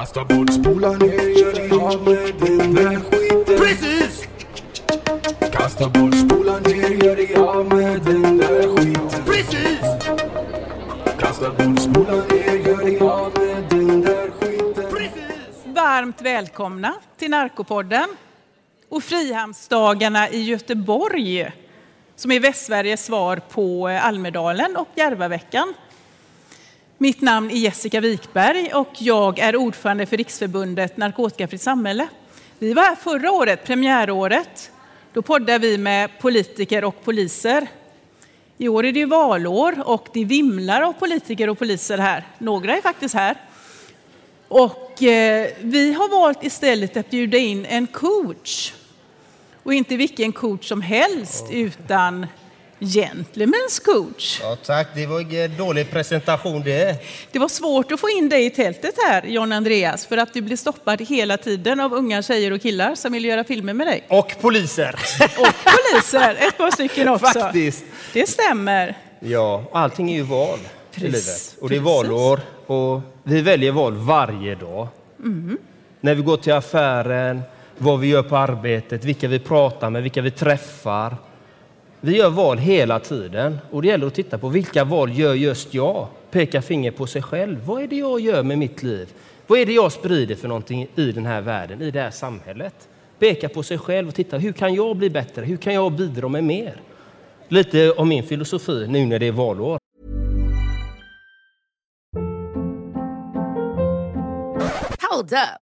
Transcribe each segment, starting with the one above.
Kasta bort, spola ner, gör dig av med den där skiten. Precis! Kasta bort, spola ner, gör dig av med den där skiten. Precis! Kasta bort, spola ner, gör dig av med den där skiten. Precis! Varmt välkomna till Narkopodden och Frihamnsdagarna i Göteborg som är Västsveriges svar på Almedalen och Järvaveckan. Mitt namn är Jessica Wikberg och jag är ordförande för Riksförbundet Narkotikafritt samhälle. Vi var här förra året, premiäråret. Då poddade vi med politiker och poliser. I år är det valår och det vimlar av politiker och poliser här. Några är faktiskt här. Och eh, vi har valt istället att bjuda in en coach. Och inte vilken coach som helst, utan Gentlemen's coach. Ja, tack. Det var ingen dålig presentation det. Det var svårt att få in dig i tältet här, John Andreas, för att du blir stoppad hela tiden av unga tjejer och killar som vill göra filmer med dig. Och poliser. Och poliser, ett par stycken också. Faktiskt. Det stämmer. Ja, allting är ju val i Precis, livet. Och det är valår och vi väljer val varje dag. Mm. När vi går till affären, vad vi gör på arbetet, vilka vi pratar med, vilka vi träffar. Vi gör val hela tiden och det gäller att titta på vilka val gör just jag? Peka finger på sig själv. Vad är det jag gör med mitt liv? Vad är det jag sprider för någonting i den här världen, i det här samhället? Peka på sig själv och titta, hur kan jag bli bättre? Hur kan jag bidra med mer? Lite om min filosofi nu när det är valår. Hold up.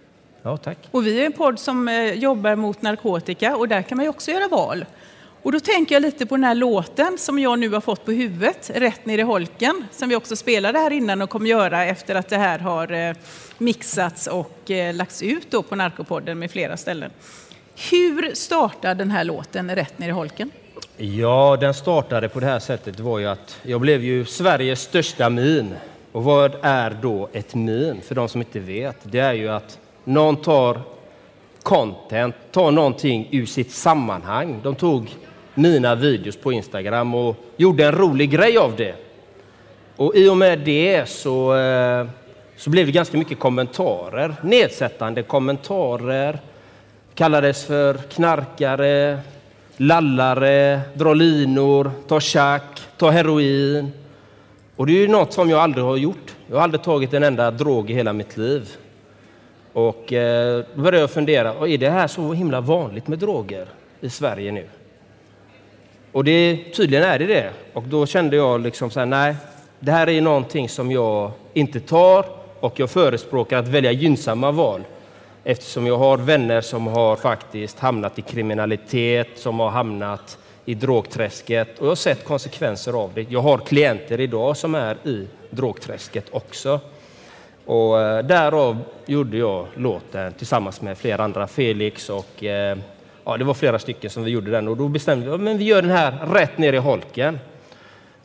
Ja, tack. Och vi är en podd som eh, jobbar mot narkotika och där kan man ju också göra val. Och då tänker jag lite på den här låten som jag nu har fått på huvudet, Rätt ner i holken, som vi också spelade här innan och kommer göra efter att det här har eh, mixats och eh, lagts ut då på Narkopodden med flera ställen. Hur startar den här låten, Rätt ner i holken? Ja, den startade på det här sättet. Var ju att jag blev ju Sveriges största min. Och vad är då ett min? För de som inte vet. Det är ju att någon tar content, tar någonting ur sitt sammanhang. De tog mina videos på Instagram och gjorde en rolig grej av det. Och i och med det så, eh, så blev det ganska mycket kommentarer. Nedsättande kommentarer. Kallades för knarkare, lallare, dra linor, ta tjack, ta heroin. Och det är ju något som jag aldrig har gjort. Jag har aldrig tagit en enda drog i hela mitt liv. Och eh, då började jag fundera, och är det här så himla vanligt med droger i Sverige nu? Och det, tydligen är det det. Och då kände jag liksom så här, nej, det här är någonting som jag inte tar och jag förespråkar att välja gynnsamma val. Eftersom jag har vänner som har faktiskt hamnat i kriminalitet, som har hamnat i drogträsket och jag har sett konsekvenser av det. Jag har klienter idag som är i drogträsket också. Och eh, därav gjorde jag låten tillsammans med flera andra, Felix och eh, ja, det var flera stycken som vi gjorde den och då bestämde vi att vi gör den här rätt ner i holken.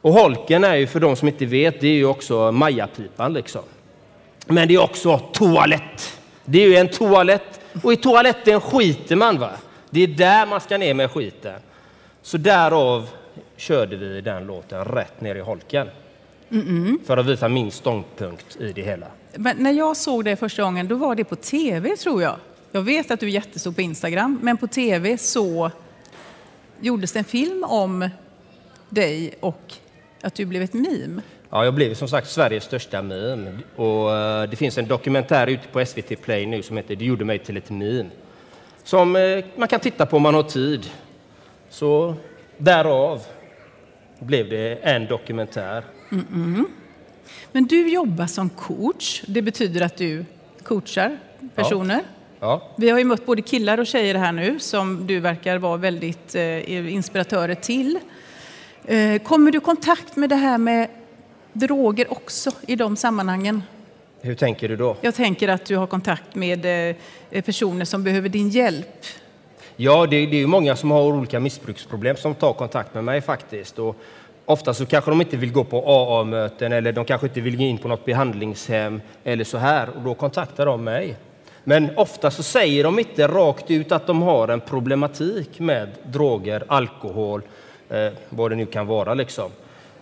Och holken är ju för de som inte vet, det är ju också majapipan liksom. Men det är också toalett. Det är ju en toalett och i toaletten skiter man va. Det är där man ska ner med skiten. Så därav körde vi den låten rätt ner i holken. För att visa min ståndpunkt i det hela. Men när jag såg det första gången, då var det på tv tror jag. Jag vet att du är jättestor på Instagram, men på tv så gjordes det en film om dig och att du blev ett meme. Ja, jag blev som sagt Sveriges största meme. Och eh, det finns en dokumentär ute på SVT Play nu som heter Det gjorde mig till ett meme. Som eh, man kan titta på om man har tid. Så därav blev det en dokumentär. Men du jobbar som coach. Det betyder att du coachar personer. Ja, Vi har ju mött både killar och tjejer här nu som du verkar vara väldigt eh, inspiratörer till. Eh, kommer du i kontakt med det här med droger också i de sammanhangen? hur tänker du då? Jag tänker att du har kontakt med eh, personer som behöver din hjälp. Ja, det, det är ju många som har olika missbruksproblem som tar kontakt med mig faktiskt. Och ofta så kanske de inte vill gå på AA-möten eller de kanske inte vill gå in på något behandlingshem eller så här och då kontaktar de mig. Men ofta så säger de inte rakt ut att de har en problematik med droger, alkohol, eh, vad det nu kan vara liksom.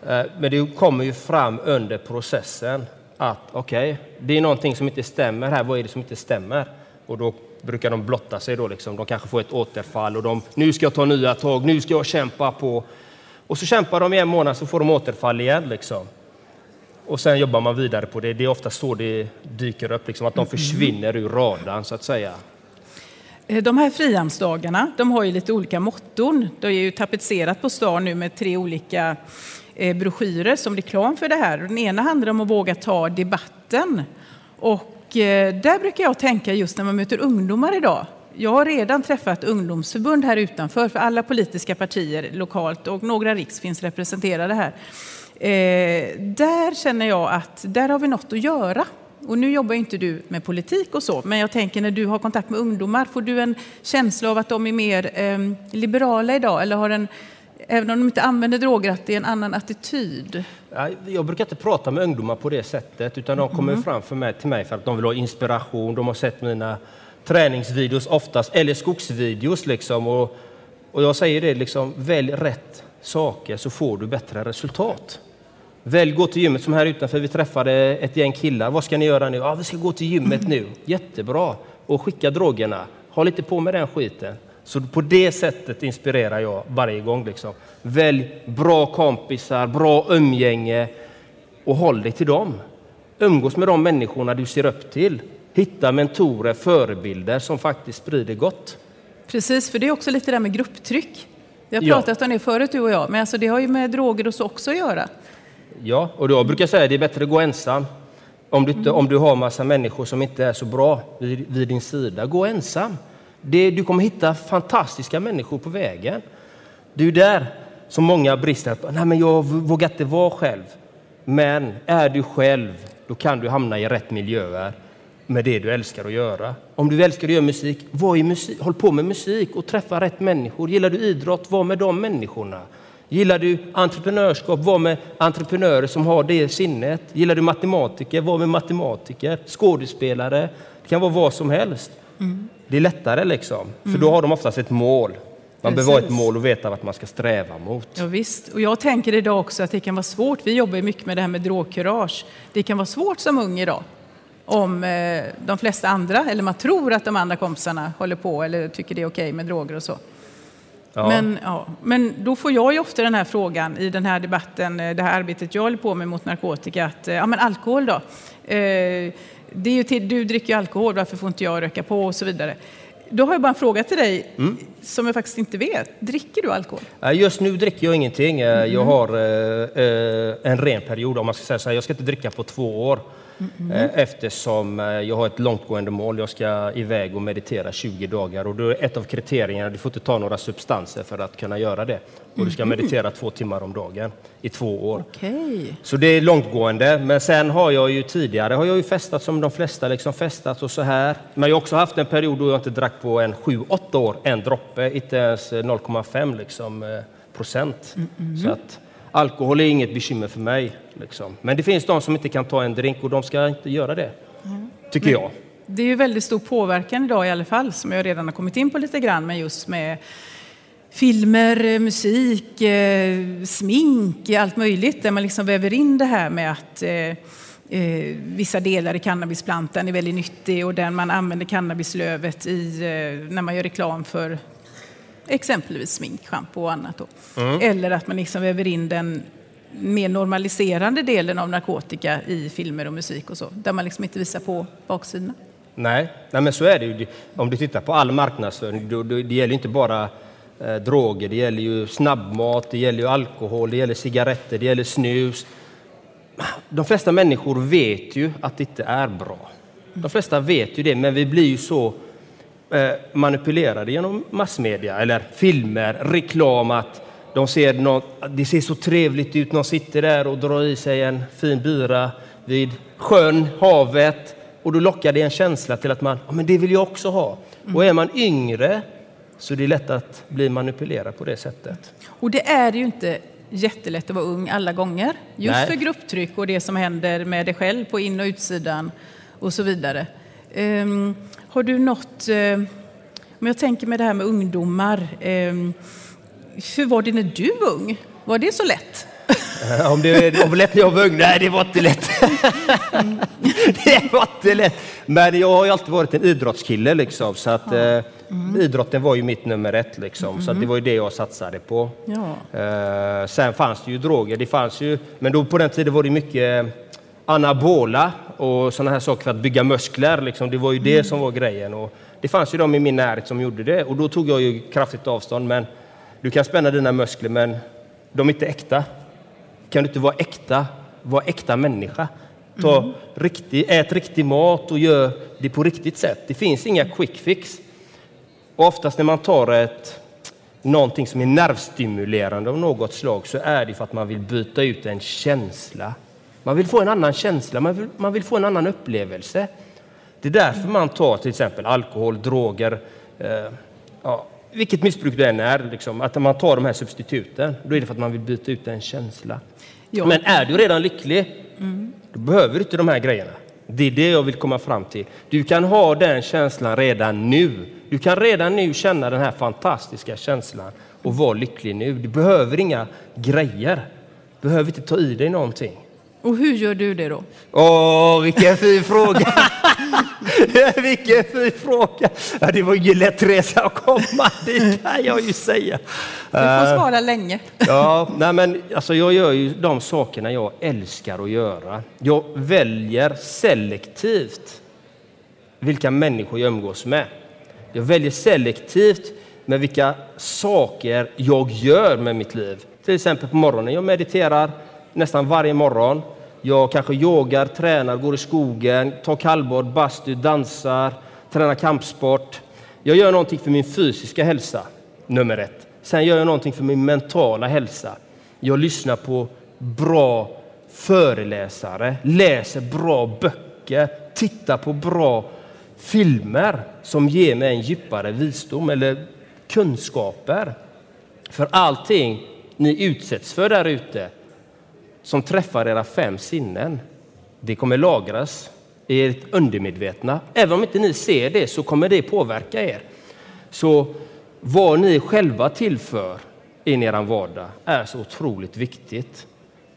Eh, men det kommer ju fram under processen att okej, det är någonting som inte stämmer här. Vad är det som inte stämmer? Och då brukar de blotta sig då liksom. De kanske får ett återfall och de, nu ska jag ta nya tag, nu ska jag kämpa på. Och så kämpar de i en månad så får de återfall igen liksom. Och sen jobbar man vidare på det. Det är ofta så det dyker upp, liksom, att de försvinner ur radarn så att säga. Eh, De här Frihamnsdagarna de har ju lite olika motton. Det är ju tapetserat på stan nu med tre olika eh, broschyrer som reklam för det här. Den ena handlar om att våga ta debatten. Och eh, där brukar jag tänka just när man möter ungdomar idag. Jag har redan träffat ungdomsförbund här utanför för alla politiska partier lokalt och några riks finns representerade här. Eh, där känner jag att där har vi något att göra. Och nu jobbar inte du med politik och så, men jag tänker när du har kontakt med ungdomar, får du en känsla av att de är mer eh, liberala idag? Eller har en, även om de inte använder droger, att det är en annan attityd? Ja, Jag brukar inte prata med ungdomar på det sättet, utan de kommer fram för mig, till mig för att de vill ha inspiration. De har sett mina träningsvideos oftast, eller skogsvideos. Liksom, och, och jag säger det, liksom, välj rätt saker så får du bättre resultat. Välj gå till gymmet, som här utanför. Vi träffade ett gäng killar. Vad ska ni göra nu? Ja, vi ska gå till gymmet nu. Jättebra. Och skicka drogerna. Ha lite på med den skiten. Så på det sättet inspirerar jag varje gång. Liksom. Välj bra kompisar, bra umgänge och håll dig till dem. Umgås med de människorna du ser upp till. Hitta mentorer, förebilder som faktiskt sprider gott. Precis, för det är också lite där med grupptryck. Vi har Ja. pratat om det förut du och jag, men alltså det har ju med droger och så också att göra. Ja, och då brukar jag säga att det är bättre att gå ensam. Om du, inte, om du har massa människor som inte är så bra vid, vid din sida, gå ensam. Det, du kommer hitta fantastiska människor på vägen. Det är där som många brister. Nej, men jag vågar inte vara själv. Men är du själv, då kan du hamna i rätt miljöer med det du älskar att göra. Om du älskar att göra musik, var i musik, håll på med musik och träffa rätt människor. Gillar du idrott, var med de människorna. Gillar du entreprenörskap, var med entreprenörer som har det sinnet. Gillar du matematiker, var med matematiker. Skådespelare, det kan vara vad som helst. Det är lättare liksom, för då har de oftast ett mål. Man behöver ha ett mål och veta vart man ska sträva mot. Ja, visst. Och jag tänker idag också att det kan vara svårt. Vi jobbar ju mycket med det här med drogkurage. Det kan vara svårt som ung idag. Om eh, de flesta andra, eller man tror att de andra kompisarna håller på eller tycker det är okej med droger och så. Ja. Men, ja, men då får jag ju ofta den här frågan i den här debatten, eh, det här arbetet jag håller på med mot narkotika, att eh, ja men alkohol då? Eh, det är ju till, du dricker ju alkohol, varför får inte jag röka på och så vidare. Då har jag bara en fråga till dig Mm. som jag faktiskt inte vet. Dricker du alkohol? Just nu dricker jag ingenting. Jag har eh, eh, en ren period, om man ska säga så här. Jag ska inte dricka på två år. Eh, Eftersom eh, jag har ett långtgående mål. Jag ska iväg och meditera 20 dagar. Och då är ett av kriterierna, du får inte ta några substanser för att kunna göra det. Och du ska meditera två timmar om dagen i två år. Okej. Så det är långtgående. Men sen har jag ju tidigare har jag ju festat som de flesta, liksom festat och så här. Men jag har också haft en period då jag inte drack på en 7-8 år, en droppe, inte ens eh, 0,5 liksom, eh, procent. Så att alkohol är inget bekymmer för mig. Liksom. Men det finns de som inte kan ta en drink och de ska inte göra det. Tycker jag. Det är ju väldigt stor påverkan idag i alla fall, som jag redan har kommit in på lite grann, men just med filmer, musik, eh, smink, allt möjligt där man liksom väver in det här med att eh, eh, vissa delar i cannabisplantan är väldigt nyttig och där man använder cannabislövet i, eh, när man gör reklam för exempelvis smink, schampo och annat. Då. Eller att man liksom väver in den mer normaliserande delen av narkotika i filmer och musik och så, där man liksom inte visar på baksidorna. Nej, nej men så är det ju. Om du tittar på all marknadsföring, då, då, det gäller inte bara eh, droger, det gäller ju snabbmat, det gäller ju alkohol, det gäller cigaretter, det gäller snus. De flesta människor vet ju att det inte är bra. De flesta vet ju det, men vi blir ju så manipulerade genom massmedia eller filmer, reklam att de ser något, det ser så trevligt ut, någon sitter där och drar i sig en fin bira vid sjön, havet och då lockar det en känsla till att man, ja men det vill jag också ha. Och är man yngre så det är lätt att bli manipulerad på det sättet. Och det är ju inte jättelätt att vara ung alla gånger. Just Nej. för grupptryck och det som händer med dig själv på in och utsidan och så vidare. Ehm, har du något, eh, om jag tänker med det här med ungdomar, ehm, hur var det när du var ung? Var det så lätt? Om det var lätt när jag var ung? Nej, det var inte lätt. det var inte lätt. Men jag har ju alltid varit en idrottskille liksom, så att eh, idrotten var ju mitt nummer ett liksom, så att det var ju det jag satsade på. Ja. Eh, sen fanns det ju droger, det fanns ju, men då på den tiden var det mycket anabola och sådana här saker för att bygga muskler. Liksom. Det var ju det som var grejen. Och det fanns ju de i min närhet som gjorde det och då tog jag ju kraftigt avstånd. Men du kan spänna dina muskler, men de är inte äkta. Kan du inte vara äkta, var äkta människa. Ta riktig, ät riktig mat och gör det på riktigt sätt. Det finns inga quick fix. Och oftast när man tar ett, någonting som är nervstimulerande av något slag så är det för att man vill byta ut en känsla. Man vill få en annan känsla, man vill, man vill få en annan upplevelse. Det är därför man tar till exempel alkohol, droger, eh, ja, vilket missbruk det än är, liksom, att man tar de här substituten. Då är det för att man vill byta ut en känsla. Ja. Men är du redan lycklig, då behöver du inte de här grejerna. Det är det jag vill komma fram till. Du kan ha den känslan redan nu. Du kan redan nu känna den här fantastiska känslan och vara lycklig nu. Du behöver inga grejer. Du behöver inte ta i dig någonting. Och hur gör du det då? Åh, vilken fin fråga! vilken fin fråga! Ja, det var ingen lätt resa att komma dit kan jag ju säga. Du får svara länge. Ja, nej men alltså jag gör ju de sakerna jag älskar att göra. Jag väljer selektivt vilka människor jag umgås med. Jag väljer selektivt med vilka saker jag gör med mitt liv. Till exempel på morgonen. Jag mediterar nästan varje morgon. Jag kanske yogar, tränar, går i skogen, tar kallbad, bastu, dansar, tränar kampsport. Jag gör någonting för min fysiska hälsa, nummer ett. Sen gör jag någonting för min mentala hälsa. Jag lyssnar på bra föreläsare, läser bra böcker, tittar på bra filmer som ger mig en djupare visdom eller kunskaper. För allting ni utsätts för där ute som träffar era fem sinnen, det kommer lagras i ert undermedvetna. Även om inte ni ser det så kommer det påverka er. Så vad ni själva tillför in i er vardag är så otroligt viktigt.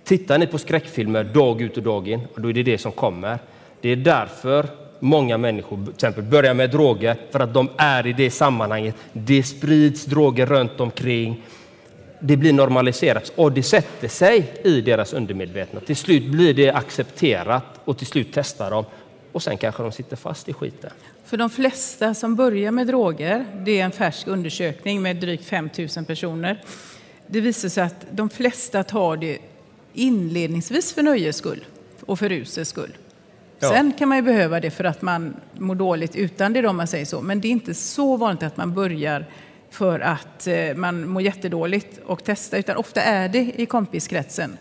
Tittar ni på skräckfilmer dag ut och dag in, då är det det som kommer. Det är därför många människor till exempel börjar med droger, för att de är i det sammanhanget. Det sprids droger runt omkring. Det blir normaliserat och det sätter sig i deras undermedvetna. Till slut blir det accepterat och till slut testar de och sen kanske de sitter fast i skiten. För de flesta som börjar med droger, det är en färsk undersökning med drygt 5 000 personer. Det visar sig att de flesta tar det inledningsvis för nöjes skull och för rusets skull. Ja. Sen kan man ju behöva det för att man mår dåligt utan det, om man säger så. Men det är inte så vanligt att man börjar för att eh, man mår jättedåligt och testar, utan ofta är det i kompiskretsen,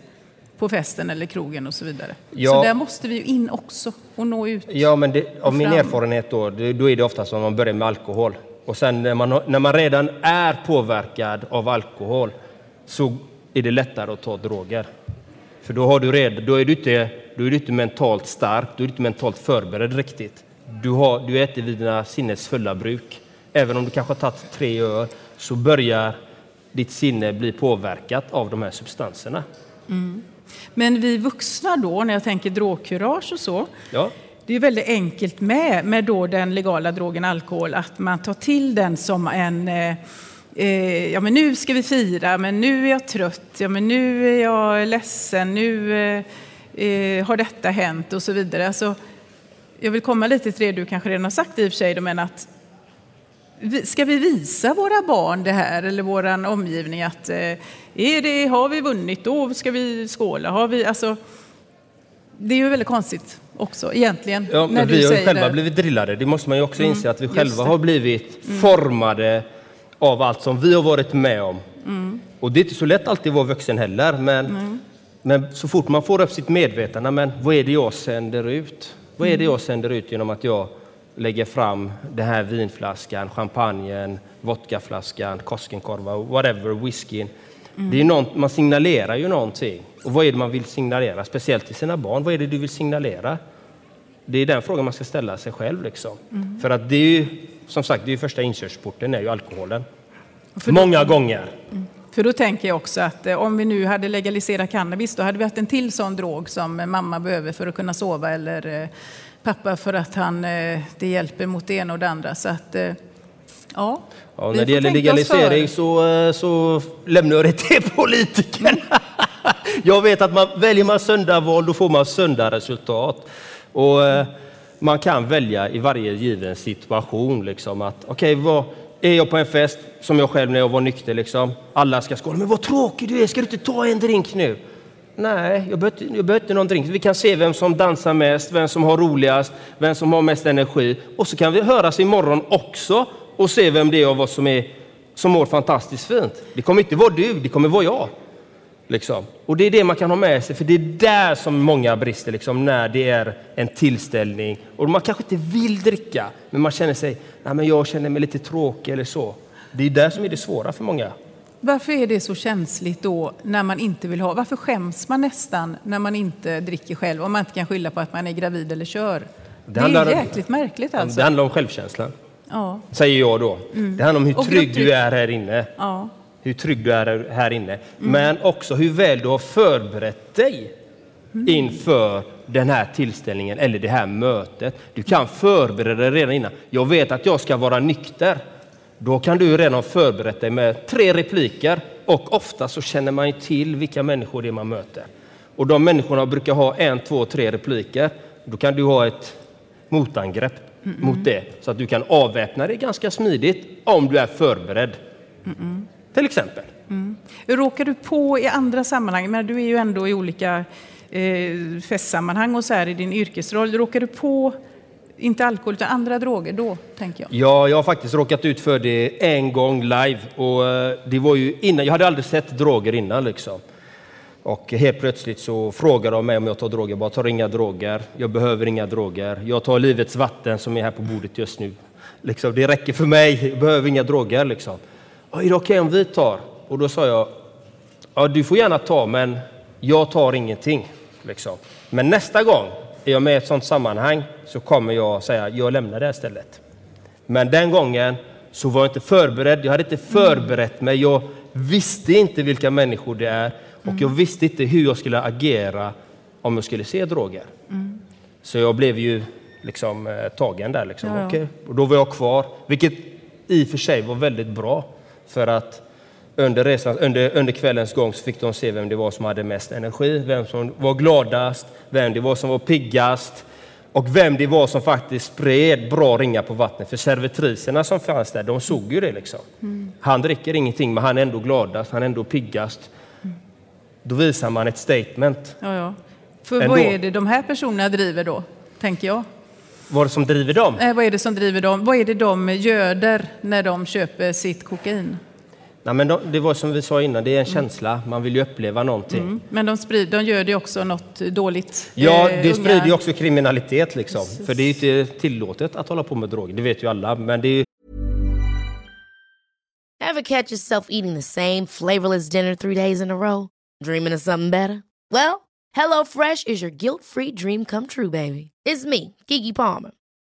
på festen eller krogen och så vidare. Ja. Så där måste vi ju in också och nå ut. Ja, men det, av min erfarenhet då, då är det ofta som man börjar med alkohol. Och sen när man, när man redan är påverkad av alkohol så är det lättare att ta droger. För då, har du red, då, är du inte, då är du inte mentalt stark, då är du inte mentalt förberedd riktigt. Du, har, du är inte vid dina sinnes fulla bruk. Även om du kanske har tagit tre öl så börjar ditt sinne blir påverkat av de här substanserna. Men vi vuxna då, när jag tänker drogkurage och så, Ja, det är väldigt enkelt med, med då den legala drogen alkohol, att man tar till den som en eh, eh, ja men nu ska vi fira, men nu är jag trött, ja men nu är jag ledsen, nu eh, eh, har detta hänt och så vidare. Alltså, jag vill komma lite till det du kanske redan har sagt i och för sig, men att ska vi visa våra barn det här eller vår omgivning att eh, är det, har vi vunnit, då ska vi skåla. Har vi, alltså, det är ju väldigt konstigt också egentligen. ja när vi har ju själva det. blivit drillade. Det måste man ju också inse att vi själva har blivit formade av allt som vi har varit med om. Och det är inte så lätt alltid att vara vuxen heller, men, men så fort man får upp sitt medvetande, men vad är det jag sänder ut? Vad är det jag sänder ut genom att jag lägger fram den här vinflaskan, champagnen, vodkaflaskan, Koskenkorva, whatever, whiskyn. Det är någon, man signalerar ju någonting. Och vad är det man vill signalera? Speciellt till sina barn. Vad är det du vill signalera? Det är den frågan man ska ställa sig själv. Liksom. För att det är ju, som sagt, det är ju första inkörsporten är ju alkoholen. Många gånger. För då tänker jag också att eh, om vi nu hade legaliserat cannabis, då hade vi haft en till sån drog som mamma behöver för att kunna sova eller eh, pappa för att han, eh, det hjälper mot det ena och det andra. Så att, eh, ja. Ja, när det gäller legalisering så, eh, så lämnar jag det till politikerna. Jag vet att man, väljer man söndagsval då får man söndagsresultat. Och man kan välja i varje given situation. Liksom, att, okej, vad, är jag på en fest, som jag själv när jag var nykter, liksom, alla ska skåla. Men vad tråkig du är, ska du inte ta en drink nu? Nej, jag behöver, inte- jag behöver inte någon drink. Vi kan se vem som dansar mest, vem som har roligast, vem som har mest energi. Och så kan vi höras imorgon också och se vem det är av oss som, är, som mår fantastiskt fint. Det kommer inte vara du, det kommer vara jag. Liksom. Och det är det man kan ha med sig, för det är där som många brister, liksom, när det är en tillställning. Och man kanske inte vill dricka, men man känner sig, nej men jag känner mig lite tråkig eller så. Det är där som är det svåra för många. Varför är det så känsligt då när man inte vill ha? Varför skäms man nästan när man inte dricker själv? Om man inte kan skylla på att man är gravid eller kör. Det, handlar- är jäkligt märkligt alltså. Det handlar om självkänslan, Ja, säger jag då. Det handlar om hur trygg du är här inne. ja. hur trygg du är här inne, men också hur väl du har förberett dig inför den här tillställningen eller det här mötet. Du kan förbereda dig redan innan. Jag vet att jag ska vara nykter. Då kan du redan förberett dig med tre repliker och ofta så känner man ju till vilka människor det är man möter. Och de människorna brukar ha en, två, tre repliker. Då kan du ha ett motangrepp mot det så att du kan avväpna dig ganska smidigt om du är förberedd. Till exempel. Råkar du på i andra sammanhang, men du är ju ändå i olika eh, festsammanhang och så här i din yrkesroll. Råkar du på, inte alkohol utan andra droger då, tänker jag? Ja, jag har faktiskt råkat ut för det en gång live. Och eh, det var ju innan, jag hade aldrig sett droger innan. Liksom. Och helt plötsligt så frågar de mig om jag tar droger. Jag bara tar inga droger. Jag behöver inga droger. Jag tar livets vatten som är här på bordet just nu. Liksom, det räcker för mig. Jag behöver inga droger. Liksom. Är det okej om vi tar? Och då sa jag, ja du får gärna ta men jag tar ingenting. Liksom. Men nästa gång är jag med i ett sådant sammanhang så kommer jag säga, jag lämnar det här stället. Men den gången så var jag inte förberedd. Jag hade inte förberett mig. Jag visste inte vilka människor det är och jag visste inte hur jag skulle agera om jag skulle se droger. Så jag blev ju liksom eh, tagen där. Liksom. Ja, ja. Okej. Och då var jag kvar, vilket i och för sig var väldigt bra. För att under, resan, under, under kvällens gång så fick de se vem det var som hade mest energi, vem som var gladast, vem det var som var piggast och vem det var som faktiskt spred bra ringar på vattnet. För servitriserna som fanns där, de såg ju det. Liksom. Han dricker ingenting, men han är ändå gladast, han är ändå piggast. Då visar man ett statement. Ja, ja. För Ändå. vad är det de här personerna driver då, tänker jag? Vad är det som driver dem? Eh, vad är det som driver dem? Vad är det de göder när de köper sitt kokain? Nej, men de, det var som vi sa innan, det är en känsla. Man vill ju uppleva någonting. Mm. Men de, sprider, de gör det också något dåligt. Ja, Eh, det unga- sprider ju också kriminalitet liksom. För det är ju inte tillåtet att hålla på med droger, det vet ju alla. Men det är ju Ever catch yourself eating the same flavorless dinner three days in a row? Dreaming of something better? Well, HelloFresh is your guilt-free dream come true, baby. It's me, Kiki Palmer.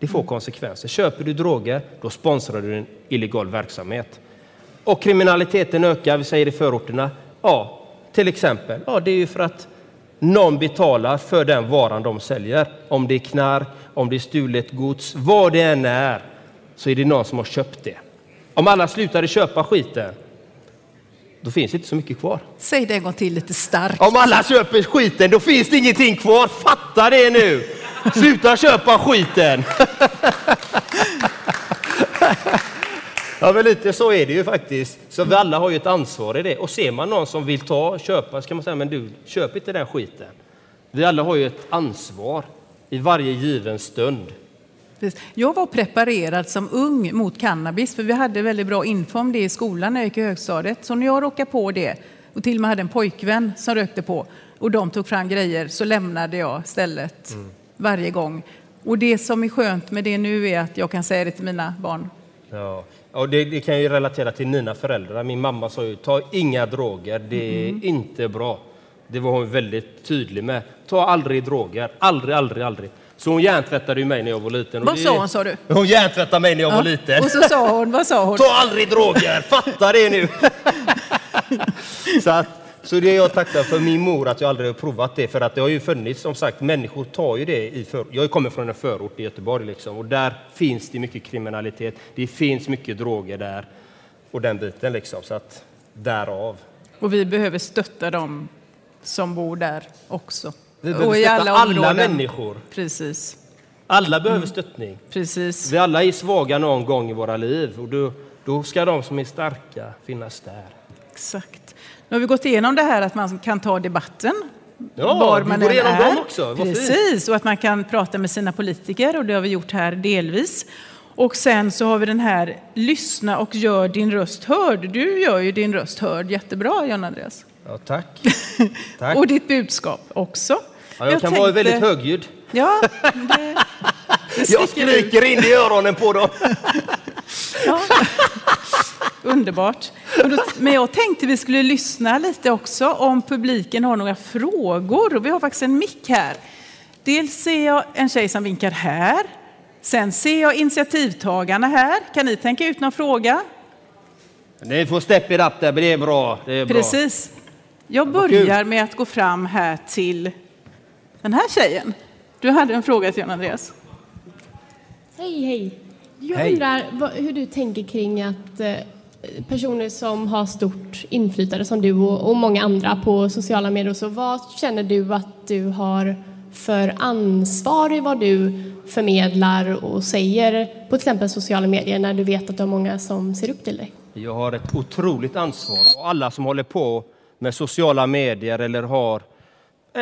det får konsekvenser. Köper du droger, då sponsrar du en illegal verksamhet. Och kriminaliteten ökar, vi säger i förorterna. Ja, till exempel. Ja, det är ju för att någon betalar för den varan de säljer. Om det är knark, om det är stulet gods, vad det än är, så är det någon som har köpt det. Om alla slutade köpa skiten, då finns det inte så mycket kvar. Säg det en gång till lite starkt. Om alla köper skiten, då finns det ingenting kvar. Fatta det nu! Sluta köpa skiten! Ja, men lite så är det ju faktiskt. Så vi alla har ju ett ansvar i det. Och ser man någon som vill ta köpa, så kan man säga, men du, köp inte den skiten. Vi alla har ju ett ansvar i varje given stund. Jag var preparerad som ung mot cannabis, för vi hade väldigt bra info om det i skolan när jag gick i högstadiet. Så när jag råkade på det, och till och med hade en pojkvän som rökte på, och de tog fram grejer, så lämnade jag stället varje gång. Och det som är skönt med det nu är att jag kan säga det till mina barn. Ja, och det, det kan jag ju relatera till mina föräldrar. Min mamma sa ju, ta inga droger, det är inte bra. Det var hon väldigt tydlig med. Ta aldrig droger, aldrig, aldrig, aldrig. Så hon hjärntvättade ju mig när jag var liten. Vad det- sa hon, sa du? Hon hjärntvättade mig när jag var liten. Och så sa hon, vad sa hon? Ta aldrig droger, fatta det nu! så, att, så det är jag tacksam för min mor att jag aldrig har provat det. För att det har ju funnits, som sagt, människor tar ju det i för... Jag kommer från en förort i Göteborg liksom, och där finns det mycket kriminalitet. Det finns mycket droger där och den biten liksom. Så att därav. Och vi behöver stötta dem som bor där också. Vi behöver och stötta alla alla människor. Precis, Alla behöver stöttning. precis. Vi alla är svaga någon gång i våra liv och då, då ska de som är starka finnas där. Exakt. Nu har vi gått igenom det här att man kan ta debatten Ja, var man går igenom är. dem också. Vad fint. Precis, och att man kan prata med sina politiker och det har vi gjort här delvis. Och sen så har vi den här lyssna och gör din röst hörd. Du gör ju din röst hörd jättebra, John Andreas. Ja, tack. Tack. Och ditt budskap också. Ja, jag, kan vara tänkte- väldigt högljudd. Ja, det, det Jag skriker in i öronen på dem. Ja. Underbart. Men jag tänkte vi skulle lyssna lite också om publiken har några frågor. Och vi har faktiskt en mick här. Dels ser jag en tjej som vinkar här. Sen ser jag initiativtagarna här. Kan ni tänka ut någon fråga? Ni får step it up där, det är bra. Det är bra. Precis. Jag börjar med att gå fram här till den här tjejen. Du hade en fråga till John Andreas. Hej, hej. Jag Hej. undrar hur du tänker kring att eh, personer som har stort inflytande som du och, och många andra på sociala medier så, vad känner du att du har för ansvar i vad du förmedlar och säger på till exempel sociala medier när du vet att du har många som ser upp till dig? Jag har ett otroligt ansvar. Och alla som håller på med sociala medier eller har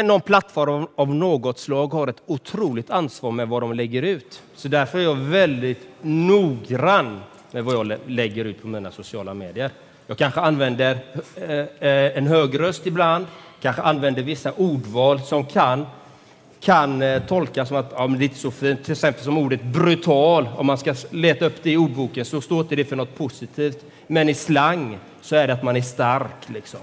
någon plattform av, av något slag har ett otroligt ansvar med vad de lägger ut. Så därför är jag väldigt noggrann med vad jag lägger ut på mina sociala medier. Jag kanske använder eh, eh, en hög röst ibland, kanske använder vissa ordval som kan kan eh, tolkas som att ja, men det är inte så fint. Till exempel som ordet brutal. Om man ska leta upp det i ordboken så står inte det för något positivt. Men i slang så är det att man är stark. Liksom.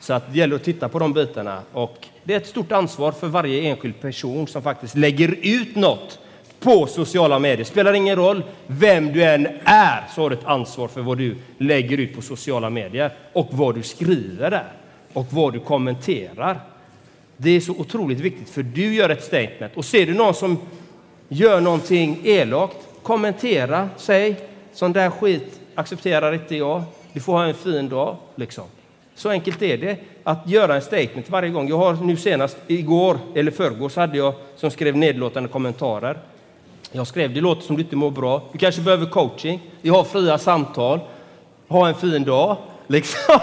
Så att det gäller att titta på de bitarna. Och det är ett stort ansvar för varje enskild person som faktiskt lägger ut något på sociala medier. spelar ingen roll vem du än är, så har du ett ansvar för vad du lägger ut på sociala medier och vad du skriver där och vad du kommenterar. Det är så otroligt viktigt för du gör ett statement och ser du någon som gör någonting elakt, kommentera, säg sån där skit accepterar inte jag. Du får ha en fin dag liksom. Så enkelt är det. Att göra en statement varje gång. Jag har nu senast igår, eller förrgår, så hade jag som skrev nedlåtande kommentarer. Jag skrev, det låter som du inte mår bra. Du kanske behöver coaching. Vi har fria samtal. Ha en fin dag. Liksom.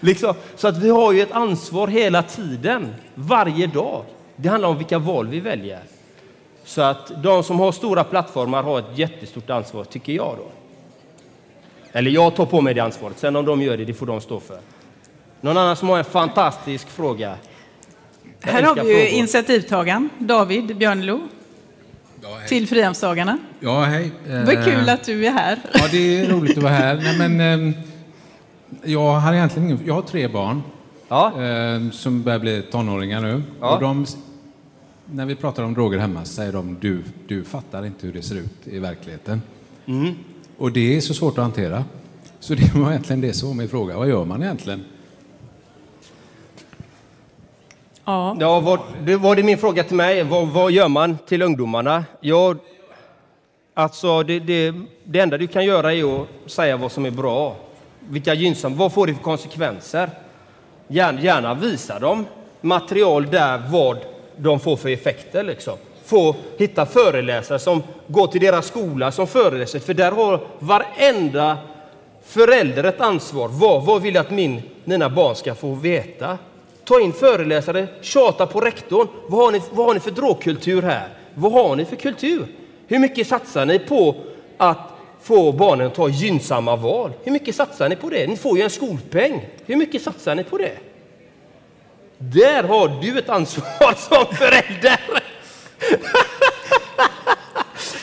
liksom. Så att vi har ju ett ansvar hela tiden, varje dag. Det handlar om vilka val vi väljer. Så att de som har stora plattformar har ett jättestort ansvar, tycker jag. då. Eller jag tar på mig det ansvaret. Sen om de gör det, det får de stå för. Någon annan som har en fantastisk fråga? Jag Här har vi ju initiativtagaren David Björnlo till Frihamnsdagarna. Ja, hej. Vad kul att du är här. Ja, det är roligt att vara här. Nej, men, ehm, jag, har egentligen ingen, jag har tre barn Ja. ehm, som börjar bli tonåringar nu. Ja. Och de, när vi pratar om droger hemma säger de du, du fattar inte hur det ser ut i verkligheten. Mm. Och det är så svårt att hantera. Så det var egentligen det som var min fråga. Vad gör man egentligen? Ja. Ja, var, det var det min fråga till mig. Vad, vad gör man till ungdomarna? Ja, alltså det, det, det enda du kan göra är att säga vad som är bra. Vilka gynnsamma, vad får det för konsekvenser? Gärna, gärna visa dem material där vad de får för effekter. Liksom. Få hitta föreläsare som går till deras skola som föreläser, för där har varenda förälder ett ansvar. Vad, vad vill jag att min, mina barn ska få veta? Ta in föreläsare, tjata på rektorn. Vad har, ni, vad har ni för drogkultur här? Vad har ni för kultur? Hur mycket satsar ni på att få barnen att ta gynnsamma val? Hur mycket satsar ni på det? Ni får ju en skolpeng. Hur mycket satsar ni på det? Där har du ett ansvar som förälder.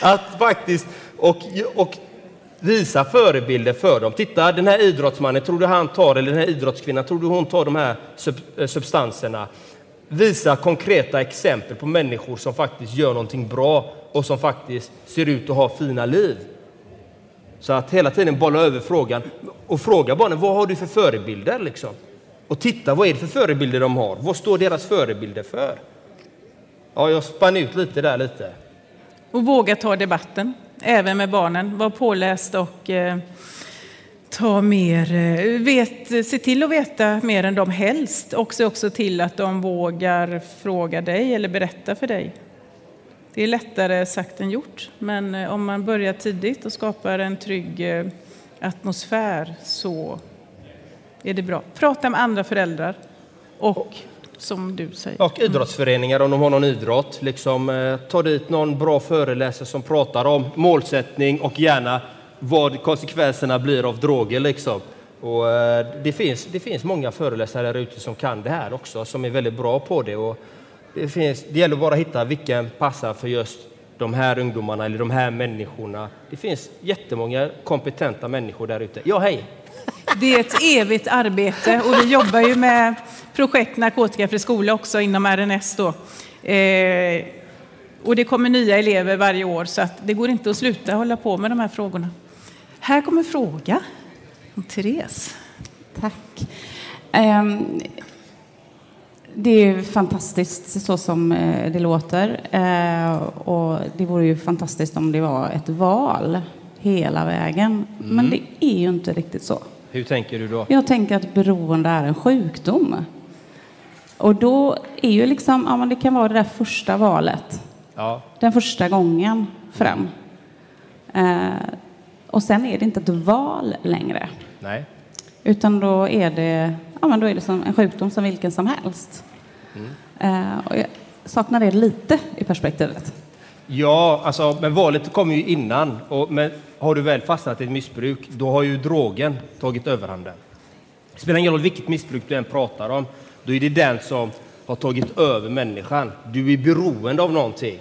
att faktiskt och, och visa förebilder för dem. Titta, den här idrottsmannen, tror du han tar, eller den här idrottskvinnan, tror du hon tar de här sub, eh, substanserna? Visa konkreta exempel på människor som faktiskt gör någonting bra och som faktiskt ser ut att ha fina liv. Så att hela tiden bolla över frågan och fråga barnen, vad har du för förebilder? Liksom? Och titta, vad är det för förebilder de har? Vad står deras förebilder för? Ja, jag spann ut lite där lite. Och våga ta debatten, även med barnen. Var påläst och eh, ta mer, eh, vet, se till att veta mer än de helst. Och se också till att de vågar fråga dig eller berätta för dig. Det är lättare sagt än gjort, men eh, om man börjar tidigt och skapar en trygg eh, atmosfär så är det bra. Prata med andra föräldrar och som du säger. Och idrottsföreningar om de har någon idrott. Liksom, eh, ta dit någon bra föreläsare som pratar om målsättning och gärna vad konsekvenserna blir av droger. Liksom. Och, eh, det, finns, det finns många föreläsare där ute som kan det här också, som är väldigt bra på det. Och det, finns, det gäller bara att hitta vilken passar för just de här ungdomarna eller de här människorna. Det finns jättemånga kompetenta människor där ute. Ja, hej! Det är ett evigt arbete och vi jobbar ju med projekt Narkotikafri skola också inom RNS. Då. Eh, och det kommer nya elever varje år så att det går inte att sluta hålla på med de här frågorna. Här kommer fråga Therese. Tack. Ehm, det är ju fantastiskt så som eh, det låter. Eh, och det vore ju fantastiskt om det var ett val hela vägen. Men det är ju inte riktigt så. Hur tänker du då? Jag tänker att beroende är en sjukdom. Och då är ju liksom, ja men det kan vara det där första valet. Ja. Den första gången fram. Eh, och sen är det inte ett val längre. Nej. Utan då är det, ja, men då är det som en sjukdom som vilken som helst. Eh, och jag saknar det lite i perspektivet. Ja, alltså, men valet kommer ju innan. Och, men har du väl fastnat i ett missbruk, då har ju drogen tagit överhanden. Det spelar ingen roll vilket missbruk du än pratar om, då är det den som har tagit över människan. Du är beroende av någonting.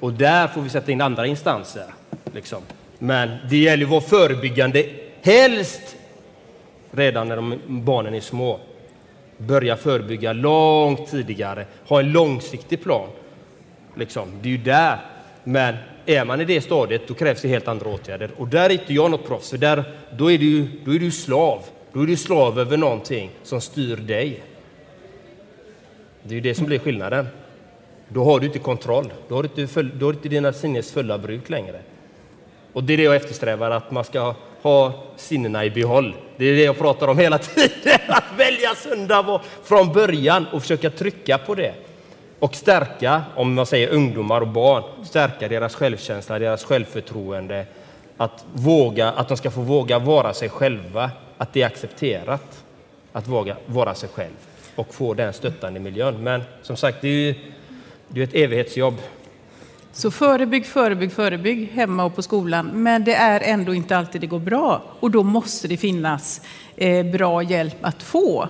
Och där får vi sätta in andra instanser. Liksom. Men det gäller att vara förebyggande, helst redan när de, barnen är små. Börja förebygga långt tidigare, ha en långsiktig plan. Liksom. Det är ju där. Men är man i det stadiet, då krävs det helt andra åtgärder. Och där är inte jag något proffs, för där, då, är du, då är du slav. Då är du slav över någonting som styr dig. Det är ju det som blir skillnaden. Då har du inte kontroll. Då har du inte, då har du inte dina sinnes fulla bruk längre. Och det är det jag eftersträvar, att man ska ha sinnena i behåll. Det är det jag pratar om hela tiden. Att välja söndag från början och försöka trycka på det. Och stärka, om man säger ungdomar och barn, stärka deras självkänsla, deras självförtroende. Att, våga, att de ska få våga vara sig själva, att det är accepterat att våga vara sig själv och få den stöttande miljön. Men som sagt, det är ju det är ett evighetsjobb. Så förebygg, förebygg, förebygg hemma och på skolan. Men det är ändå inte alltid det går bra. Och då måste det finnas eh, bra hjälp att få.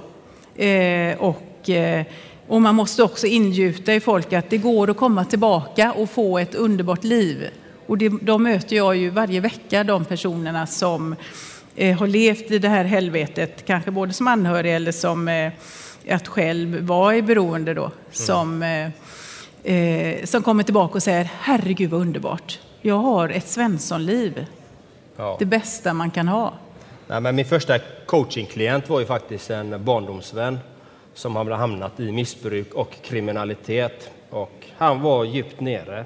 Eh, och, eh, och man måste också ingjuta i folk att det går att komma tillbaka och få ett underbart liv. Och det, de möter jag ju varje vecka, de personerna som eh, har levt i det här helvetet, kanske både som anhörig eller som eh, att själv vara i beroende då, mm. som eh, eh, som kommer tillbaka och säger herregud vad underbart. Jag har ett Svenssonliv. Ja. Det bästa man kan ha. Nej, men min första coachingklient var ju faktiskt en barndomsvän som hade hamnat i missbruk och kriminalitet. Och han var djupt nere.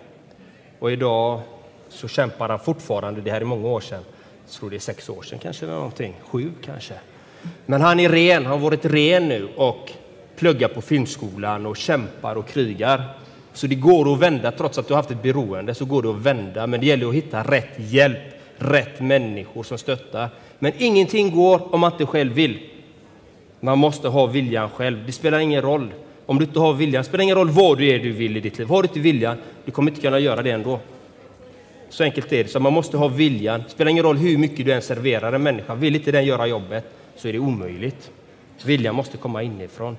Och idag så kämpar han fortfarande, det här är många år sedan, jag tror det är sex år sedan kanske, någonting, sju kanske. Men han är ren, han har varit ren nu och pluggar på filmskolan och kämpar och krigar. Så det går att vända, trots att du har haft ett beroende, så går det att vända. Men det gäller att hitta rätt hjälp, rätt människor som stöttar. Men ingenting går om man inte själv vill. Man måste ha viljan själv. Det spelar ingen roll. Om du inte har viljan, det spelar ingen roll vad du är du vill i ditt liv. Har du inte viljan, du kommer inte kunna göra det ändå. Så enkelt är det. Så man måste ha viljan. Det spelar ingen roll hur mycket du än serverar en människa. Vill inte den göra jobbet så är det omöjligt. Viljan måste komma inifrån.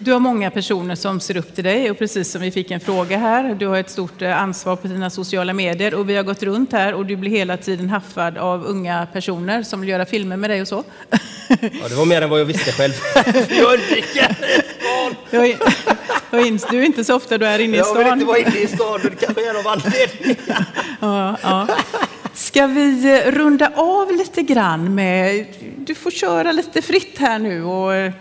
Du har många personer som ser upp till dig och precis som vi fick en fråga här, du har ett stort eh, ansvar på dina sociala medier och vi har gått runt här och du blir hela tiden haffad av unga personer som vill göra filmer med dig och så. Ja, det var mer än vad jag visste själv. jag undviker jag, Du är inte så ofta du är inne i stan. Jag vill inte vara inne i stan, det kanske är av anledningarna. Ja, ja. Ska vi eh, runda av lite grann med, du får köra lite fritt här nu och eh,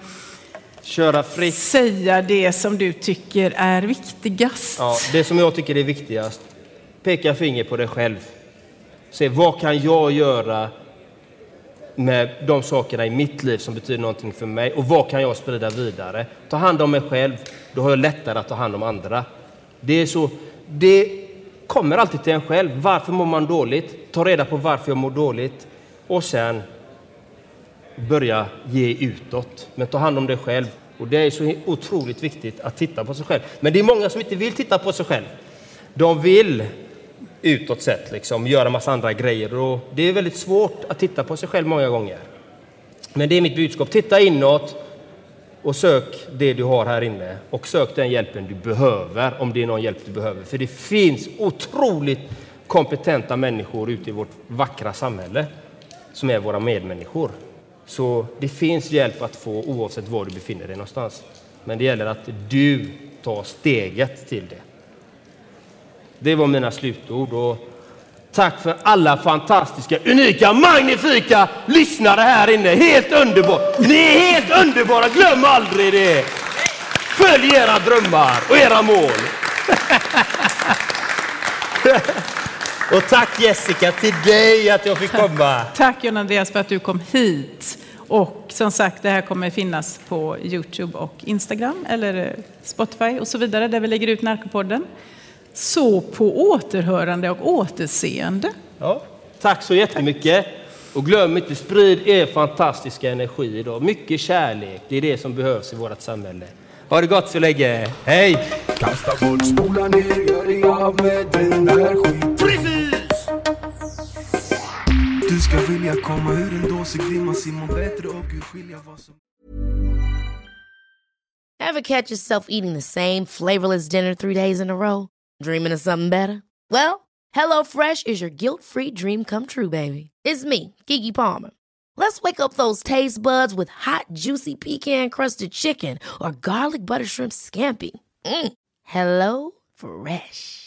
Köra fritt. Säga det som du tycker är viktigast. Ja, det som jag tycker är viktigast. Peka finger på dig själv. Se vad kan jag göra med de sakerna i mitt liv som betyder någonting för mig och vad kan jag sprida vidare? Ta hand om mig själv, då har jag lättare att ta hand om andra. Det är så, det kommer alltid till en själv. Varför mår man dåligt? Ta reda på varför jag mår dåligt och sen börja ge utåt. Men ta hand om dig själv. Och det är så otroligt viktigt att titta på sig själv. Men det är många som inte vill titta på sig själv. De vill utåt sett liksom, göra massa andra grejer och det är väldigt svårt att titta på sig själv många gånger. Men det är mitt budskap. Titta inåt och sök det du har här inne och sök den hjälpen du behöver om det är någon hjälp du behöver. För det finns otroligt kompetenta människor ute i vårt vackra samhälle som är våra medmänniskor. Så det finns hjälp att få oavsett var du befinner dig någonstans. Men det gäller att du tar steget till det. Det var mina slutord. Och tack för alla fantastiska, unika, magnifika lyssnare här inne. Helt underbart! Ni är helt underbara, glöm aldrig det! Följ era drömmar och era mål. Och tack Jessica till dig att jag fick komma. Tack John Andreas för att du kom hit. Och som sagt, det här kommer finnas på Youtube och Instagram eller Spotify och så vidare där vi lägger ut Narkopodden. Så på återhörande och återseende. Ja, tack så jättemycket. Och glöm inte, sprid er fantastiska energi idag. Mycket kärlek, det är det som behövs i vårt samhälle. Ha det gott så länge. Hej! Kasta bort, spola ner, gör dig av med den där skiten. Ska vilja komma ur en dåsig bättre och urskilja vad som... Ever catch yourself eating the same flavorless dinner three days in a row? Dreaming of something better? Well, hello fresh is your guilt free dream come true baby. It's me, Gigi Palmer. Let's wake up those taste buds with hot, juicy pecan crusted chicken or garlic butter shrimp scampi. Mm. Hello Fresh.